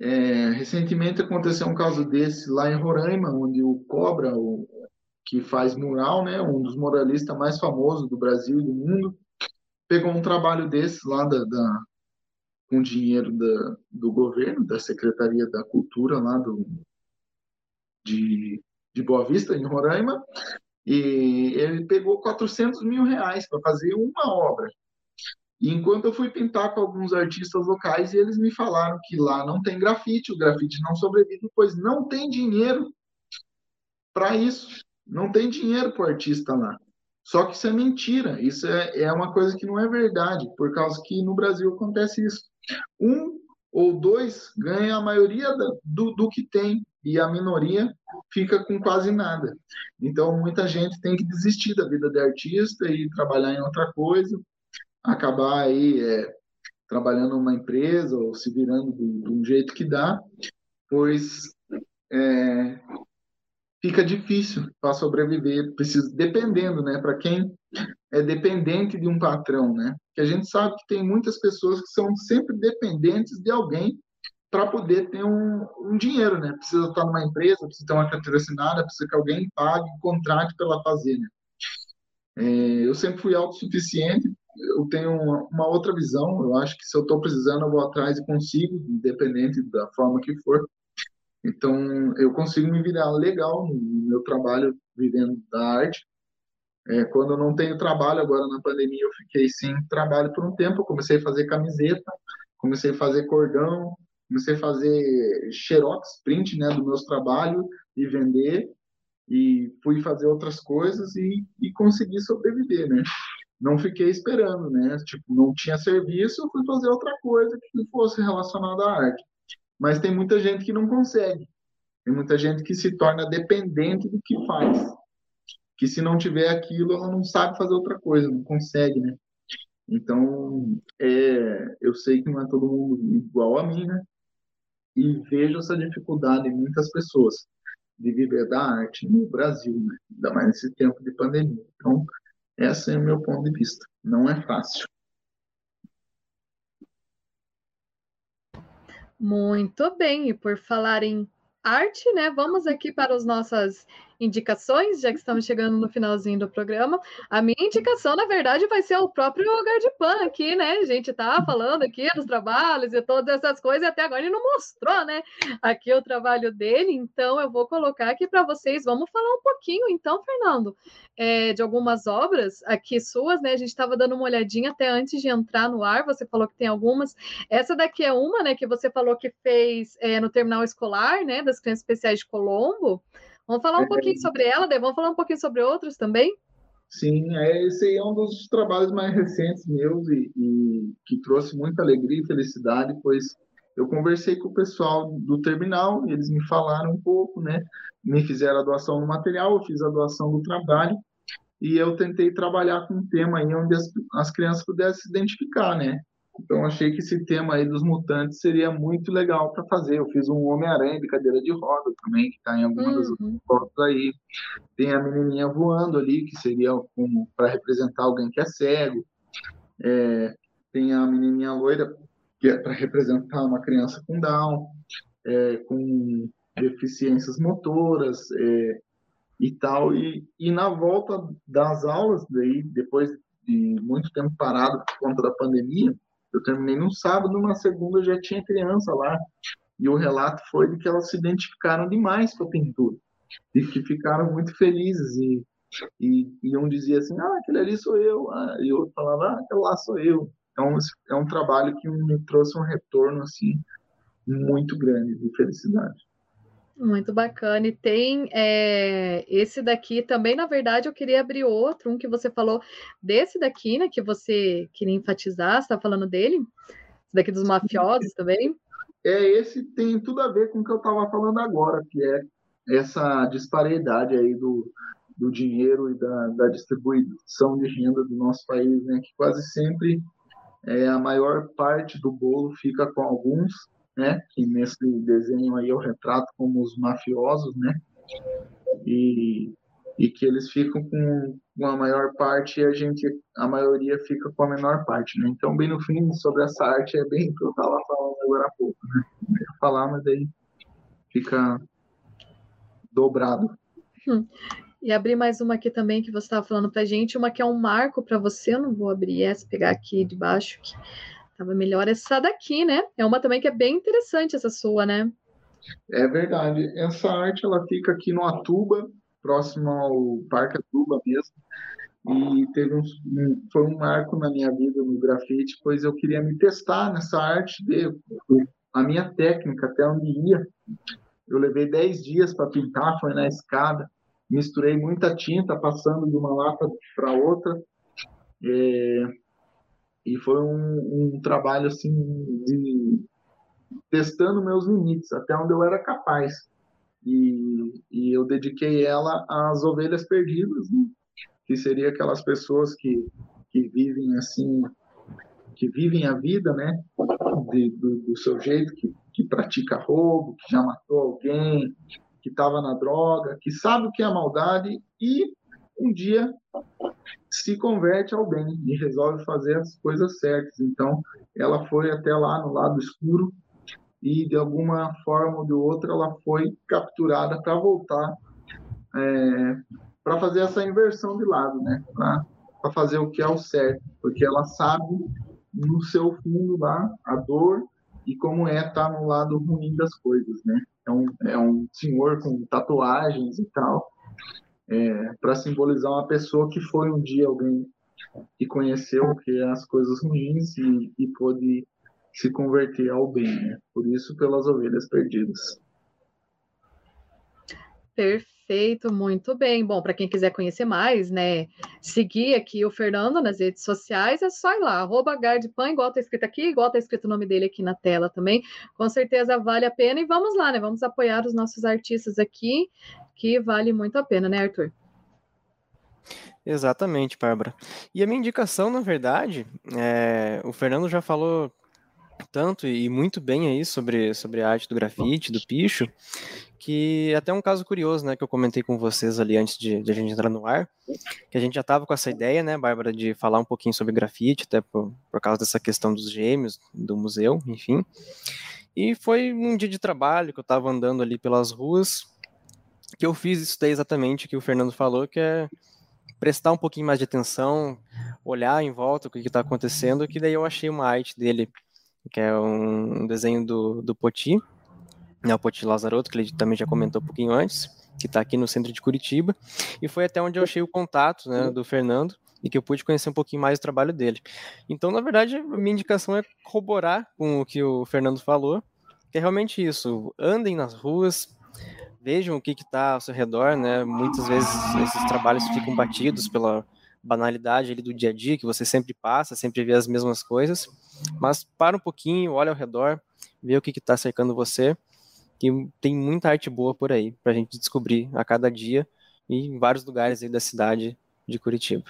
É, recentemente aconteceu um caso desse lá em Roraima, onde o Cobra, o, que faz mural, né, um dos muralistas mais famosos do Brasil e do mundo, pegou um trabalho desse lá da, da com dinheiro da, do governo, da Secretaria da Cultura lá do, de, de Boa Vista, em Roraima, e ele pegou 400 mil reais para fazer uma obra. E enquanto eu fui pintar com alguns artistas locais, eles me falaram que lá não tem grafite, o grafite não sobrevive, pois não tem dinheiro para isso. Não tem dinheiro para o artista lá. Só que isso é mentira, isso é, é uma coisa que não é verdade, por causa que no Brasil acontece isso. Um ou dois ganha a maioria do, do que tem e a minoria fica com quase nada. Então, muita gente tem que desistir da vida de artista e trabalhar em outra coisa, acabar aí é, trabalhando numa empresa ou se virando de, um jeito que dá, pois é, fica difícil para sobreviver, precisa, dependendo, né? Para quem é dependente de um patrão, né? Que a gente sabe que tem muitas pessoas que são sempre dependentes de alguém para poder ter um, um, dinheiro, né? Precisa estar numa empresa, precisa ter uma carteira assinada, precisa que alguém pague, contrate para ela fazer, né? É, eu sempre fui autossuficiente, eu tenho uma, uma, outra visão, eu acho que se eu estou precisando, eu vou atrás e consigo, independente da forma que for. Então, eu consigo me virar legal no meu trabalho vivendo da arte. É, quando eu não tenho trabalho, agora na pandemia eu fiquei sem trabalho por um tempo, eu comecei a fazer camiseta, comecei a fazer cordão, comecei a fazer xerox, print, né, do meus trabalhos e vender e fui fazer outras coisas e, e consegui sobreviver, né? Não fiquei esperando, né? Tipo, não tinha serviço, eu fui fazer outra coisa que fosse relacionada à arte. Mas tem muita gente que não consegue. Tem muita gente que se torna dependente do que faz. Que se não tiver aquilo, ela não sabe fazer outra coisa, não consegue, né? Então, é, eu sei que não é todo mundo igual a mim, né? E vejo essa dificuldade em muitas pessoas de viver da arte no Brasil, né? ainda mais nesse tempo de pandemia. Então, esse é o meu ponto de vista. Não é fácil. Muito bem, e por falar em arte, né? Vamos aqui para as nossas indicações, já que estamos chegando no finalzinho do programa. A minha indicação, na verdade, vai ser o próprio Gardipan aqui, né? A gente tá falando aqui dos trabalhos e todas essas coisas, e até agora ele não mostrou, né? Aqui o trabalho dele, então eu vou colocar aqui para vocês. Vamos falar um pouquinho, então, Fernando, é, de algumas obras aqui suas, né? A gente estava dando uma olhadinha até antes de entrar no ar, você falou que tem algumas. Essa daqui é uma, né? Que você falou que fez é, no terminal escolar, né? Das crianças especiais de Colombo. Vamos falar um é, pouquinho sobre ela, Dê? Vamos falar um pouquinho sobre outros também? Sim, é, esse aí é um dos trabalhos mais recentes meus e, e, que trouxe muita alegria e felicidade, pois eu conversei com o pessoal do terminal, eles me falaram um pouco, né? Me fizeram a doação do material, eu fiz a doação do trabalho e eu tentei trabalhar com um tema aí onde as, as crianças pudessem se identificar, né? Então achei que esse tema aí dos mutantes seria muito legal para fazer. Eu fiz um Homem-Aranha de cadeira de roda também, que está em algumas uhum. das fotos aí. Tem a menininha voando ali, que seria como para representar alguém que é cego. É, tem a menininha loira, que é para representar uma criança com Down, é, com deficiências motoras é, e tal. E, e na volta das aulas, daí, depois de muito tempo parado por conta da pandemia, eu terminei no sábado, numa segunda já tinha criança lá. E o relato foi de que elas se identificaram demais com a pintura. E que ficaram muito felizes. E, e, e um dizia assim: ah, aquele ali sou eu. Ah, e outro falava: ah, aquele lá sou eu. Então, é um trabalho que me trouxe um retorno assim muito grande de felicidade. Muito bacana. E tem é, esse daqui também, na verdade, eu queria abrir outro, um que você falou desse daqui, né? Que você queria enfatizar, você está falando dele? Esse daqui dos mafiosos também? É, esse tem tudo a ver com o que eu estava falando agora, que é essa disparidade aí do, do dinheiro e da, da distribuição de renda do nosso país, né? Que quase sempre é, a maior parte do bolo fica com alguns né? Que nesse desenho aí eu retrato como os mafiosos, né? E, e que eles ficam com a maior parte e a gente, a maioria fica com a menor parte, né? Então, bem no fim, sobre essa arte é bem o que eu estava falando agora há pouco, né? Não ia falar, mas aí fica dobrado. Hum. E abrir mais uma aqui também que você estava falando para gente, uma que é um marco para você, eu não vou abrir essa, pegar aqui de baixo, que Tava melhor essa daqui, né? É uma também que é bem interessante essa sua, né? É verdade. Essa arte ela fica aqui no Atuba, próximo ao Parque Atuba mesmo. E teve um, foi um marco na minha vida no grafite, pois eu queria me testar nessa arte, ver a minha técnica, até onde ia. Eu levei 10 dias para pintar, foi na escada. Misturei muita tinta, passando de uma lata para outra. É, e foi um, um trabalho assim de testando meus limites até onde eu era capaz e, e eu dediquei ela às ovelhas perdidas né? que seria aquelas pessoas que, que vivem assim que vivem a vida né de, do, do, seu jeito que, que pratica roubo que já matou alguém que estava na droga que sabe o que é maldade e um dia se converte ao bem e resolve fazer as coisas certas. Então, ela foi até lá no lado escuro e, de alguma forma ou de outra, ela foi capturada para voltar é, para fazer essa inversão de lado, né? Para fazer o que é o certo, porque ela sabe no seu fundo lá a dor e como é estar tá no lado ruim das coisas, né? é um, é um senhor com tatuagens e tal, é, para simbolizar uma pessoa que foi um dia alguém que conheceu que é as coisas ruins e, e pôde se converter ao bem, né? Por isso, pelas ovelhas perdidas. Perfeito, muito bem. Bom, para quem quiser conhecer mais, né, seguir aqui o Fernando nas redes sociais, é só ir lá, arroba igual tá escrito aqui, igual tá escrito o nome dele aqui na tela também. Com certeza vale a pena e vamos lá, né? Vamos apoiar os nossos artistas aqui, que vale muito a pena, né, Arthur? Exatamente, Bárbara. E a minha indicação, na verdade, é... o Fernando já falou tanto e muito bem aí sobre, sobre a arte do grafite, do picho, que até um caso curioso, né, que eu comentei com vocês ali antes de, de a gente entrar no ar, que a gente já estava com essa ideia, né, Bárbara, de falar um pouquinho sobre grafite, até por, por causa dessa questão dos gêmeos, do museu, enfim. E foi um dia de trabalho que eu estava andando ali pelas ruas, que eu fiz isso daí exatamente que o Fernando falou, que é prestar um pouquinho mais de atenção, olhar em volta o que está acontecendo, que daí eu achei uma arte dele que é um desenho do, do Poti, né, o Poti Lazaroto, que ele também já comentou um pouquinho antes, que está aqui no centro de Curitiba, e foi até onde eu achei o contato né, do Fernando, e que eu pude conhecer um pouquinho mais do trabalho dele. Então, na verdade, a minha indicação é corroborar com o que o Fernando falou, que é realmente isso, andem nas ruas, vejam o que está ao seu redor, né? Muitas vezes esses trabalhos ficam batidos pela banalidade ali do dia a dia, que você sempre passa, sempre vê as mesmas coisas, mas para um pouquinho, olha ao redor, vê o que está cercando você, e tem muita arte boa por aí, para a gente descobrir a cada dia, e em vários lugares aí da cidade de Curitiba.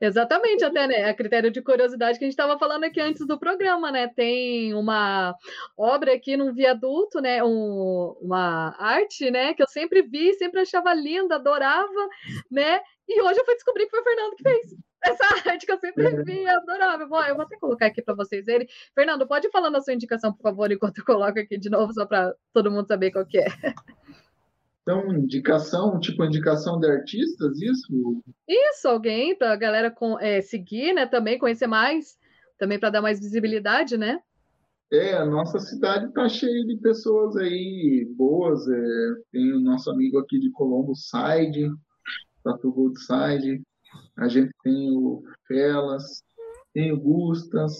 Exatamente, até, né? A critério de curiosidade que a gente estava falando aqui antes do programa, né? Tem uma obra aqui num viaduto, né? Um, uma arte, né? Que eu sempre vi, sempre achava linda, adorava, né? E hoje eu fui descobrir que foi o Fernando que fez essa arte que eu sempre é. vi, adorava. Bom, eu vou até colocar aqui para vocês verem. Fernando, pode ir falando a sua indicação, por favor, enquanto eu coloco aqui de novo, só para todo mundo saber qual que é. Então, indicação, tipo indicação de artistas, isso? Isso, alguém para a galera com, é, seguir, né? Também conhecer mais, também para dar mais visibilidade, né? É, a nossa cidade está cheia de pessoas aí boas. É, tem o nosso amigo aqui de Colombo, Side, Tatu Gold Side. A gente tem o Felas, tem o Gustas,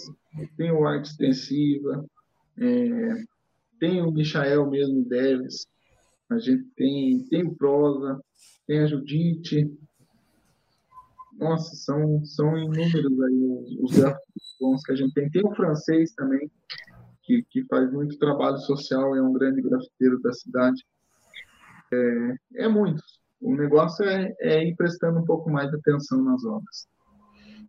tem o Arte Extensiva, é, tem o Michael mesmo, Deves. A gente tem, tem Prosa, tem a Judite. Nossa, são, são inúmeros aí os, os gráficos bons que a gente tem. Tem o francês também, que, que faz muito trabalho social, é um grande grafiteiro da cidade. É, é muitos. O negócio é, é ir prestando um pouco mais de atenção nas obras.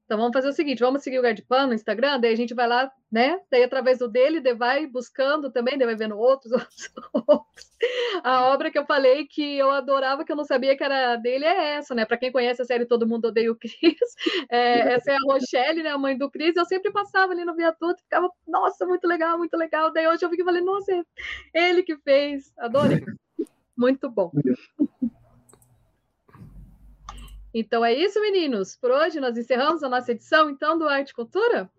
Então vamos fazer o seguinte, vamos seguir o Gardpan no Instagram, daí a gente vai lá, né? Daí através do dele, daí vai buscando também, daí vai vendo outros, outros, outros. A obra que eu falei que eu adorava, que eu não sabia que era dele, é essa, né? Para quem conhece a série Todo Mundo Odeia o Cris, é, essa é a Rochelle, né? A mãe do Cris, eu sempre passava ali no viaduto, ficava, nossa, muito legal, muito legal. Daí hoje eu vi que falei, nossa, ele que fez, adorei. Muito bom. Então é isso, meninos. Por hoje nós encerramos a nossa edição, então, do Arte Cultura.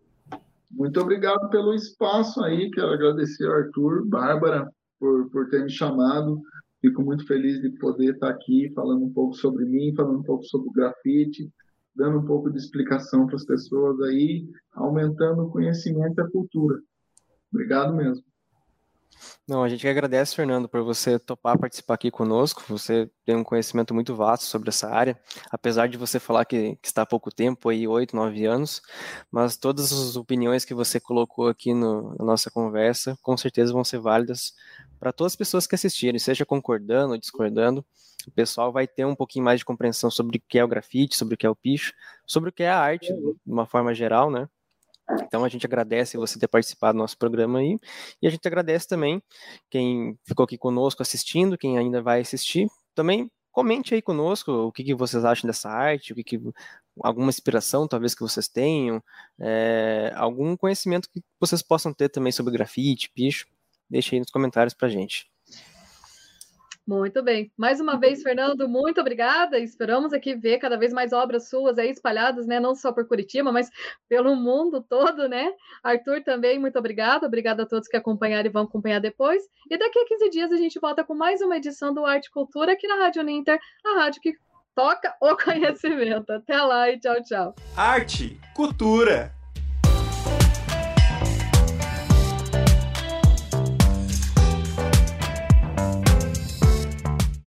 Muito obrigado pelo espaço aí. Quero agradecer ao Arthur, Bárbara, por, por ter me chamado. Fico muito feliz de poder estar aqui falando um pouco sobre mim, falando um pouco sobre o grafite, dando um pouco de explicação para as pessoas aí, aumentando o conhecimento e a cultura. Obrigado mesmo. Não, a gente agradece, Fernando, por você topar participar aqui conosco. Você tem um conhecimento muito vasto sobre essa área, apesar de você falar que, que está há pouco tempo, aí oito, nove anos, mas todas as opiniões que você colocou aqui no, na nossa conversa, com certeza vão ser válidas para todas as pessoas que assistirem, seja concordando ou discordando. O pessoal vai ter um pouquinho mais de compreensão sobre o que é o grafite, sobre o que é o picho, sobre o que é a arte, de uma forma geral, né? Então a gente agradece você ter participado do nosso programa aí e a gente agradece também quem ficou aqui conosco assistindo, quem ainda vai assistir. Também comente aí conosco o que, que vocês acham dessa arte, o que, que alguma inspiração talvez que vocês tenham, é, algum conhecimento que vocês possam ter também sobre grafite, picho, deixe aí nos comentários pra gente. Muito bem. Mais uma vez, Fernando, muito obrigada. Esperamos aqui ver cada vez mais obras suas aí espalhadas, né? Não só por Curitiba, mas pelo mundo todo, né? Arthur também, muito obrigada. Obrigada a todos que acompanharam e vão acompanhar depois. E daqui a 15 dias a gente volta com mais uma edição do Arte Cultura aqui na Rádio Ninter, a rádio que toca o conhecimento. Até lá e tchau, tchau. Arte, cultura.